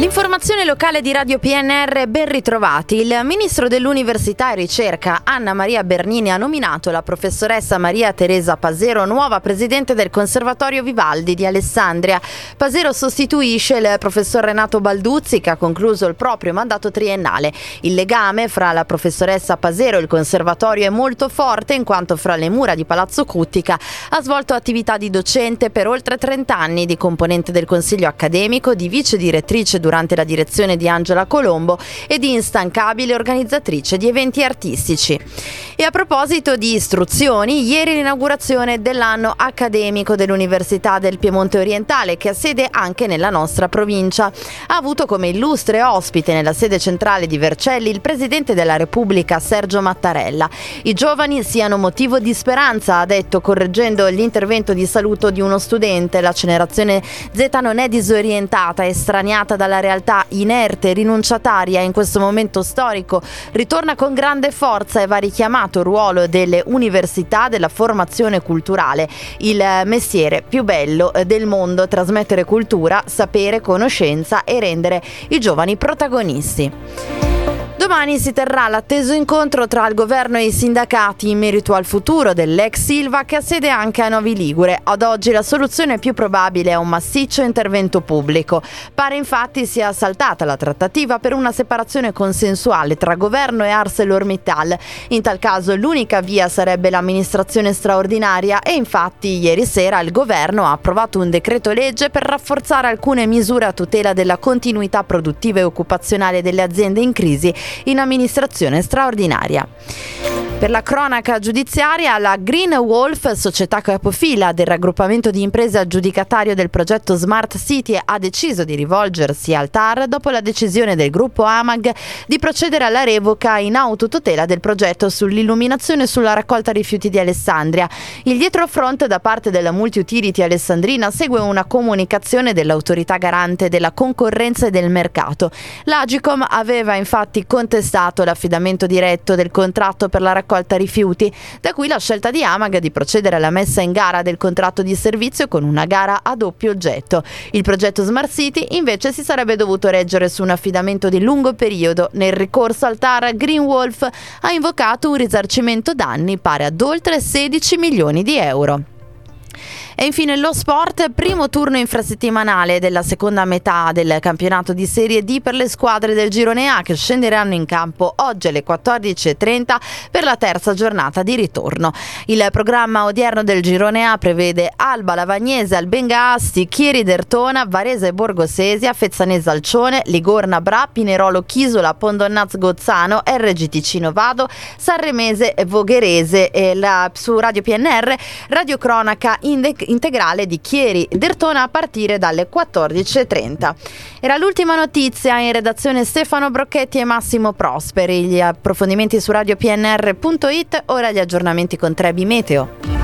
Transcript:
L'informazione locale di Radio PNR, ben ritrovati. Il ministro dell'Università e Ricerca, Anna Maria Bernini, ha nominato la professoressa Maria Teresa Pasero nuova presidente del Conservatorio Vivaldi di Alessandria. Pasero sostituisce il professor Renato Balduzzi, che ha concluso il proprio mandato triennale. Il legame fra la professoressa Pasero e il Conservatorio è molto forte, in quanto fra le mura di Palazzo Cuttica ha svolto attività di docente per oltre 30 anni, di componente del Consiglio accademico, di vice direttrice durante la direzione di Angela Colombo e di instancabile organizzatrice di eventi artistici. E a proposito di istruzioni, ieri l'inaugurazione dell'anno accademico dell'Università del Piemonte Orientale, che ha sede anche nella nostra provincia. Ha avuto come illustre ospite nella sede centrale di Vercelli il Presidente della Repubblica Sergio Mattarella. I giovani siano motivo di speranza, ha detto correggendo l'intervento di saluto di uno studente. La generazione Z non è disorientata, estraniata dalla realtà inerte, rinunciataria in questo momento storico, ritorna con grande forza e va richiamato il ruolo delle università della formazione culturale, il mestiere più bello eh, del mondo, trasmettere cultura, sapere, conoscenza e rendere i giovani protagonisti. Domani si terrà l'atteso incontro tra il governo e i sindacati in merito al futuro dell'ex Silva che ha sede anche a Novi Ligure. Ad oggi la soluzione più probabile è un massiccio intervento pubblico. Pare infatti sia saltata la trattativa per una separazione consensuale tra governo e ArcelorMittal. In tal caso l'unica via sarebbe l'amministrazione straordinaria e infatti ieri sera il governo ha approvato un decreto legge per rafforzare alcune misure a tutela della continuità produttiva e occupazionale delle aziende in crisi in amministrazione straordinaria. Per la cronaca giudiziaria, la Green Wolf, società capofila del raggruppamento di imprese aggiudicatario del progetto Smart City, ha deciso di rivolgersi al TAR dopo la decisione del gruppo AMAG di procedere alla revoca in autotutela del progetto sull'illuminazione sulla raccolta rifiuti di Alessandria. Il dietrofront da parte della Multiutility Alessandrina segue una comunicazione dell'autorità garante della concorrenza e del mercato. L'Agicom aveva infatti contestato l'affidamento diretto del contratto per la raccolta raccolta rifiuti, da qui la scelta di Amag di procedere alla messa in gara del contratto di servizio con una gara a doppio oggetto. Il progetto Smart City invece si sarebbe dovuto reggere su un affidamento di lungo periodo. Nel ricorso al TAR Green Wolf ha invocato un risarcimento danni pari ad oltre 16 milioni di euro. E infine lo sport, primo turno infrasettimanale della seconda metà del campionato di Serie D per le squadre del Girone A che scenderanno in campo oggi alle 14.30 per la terza giornata di ritorno. Il programma odierno del Girone A prevede Alba Lavagnese, Albenga Asti, Chieri Dertona, Varese Borgosesia, Fezzanese Alcione, Ligorna Bra, Pinerolo Chisola, Pondonnaz Gozzano, RG Ticino Vado, Sanremese Vogherese e la, su Radio PNR Radio Cronaca Inde- integrale di Chieri Dertona a partire dalle 14.30. Era l'ultima notizia in redazione Stefano Brocchetti e Massimo Prosperi. Gli approfondimenti su radiopnr.it, ora gli aggiornamenti con Trebi Meteo.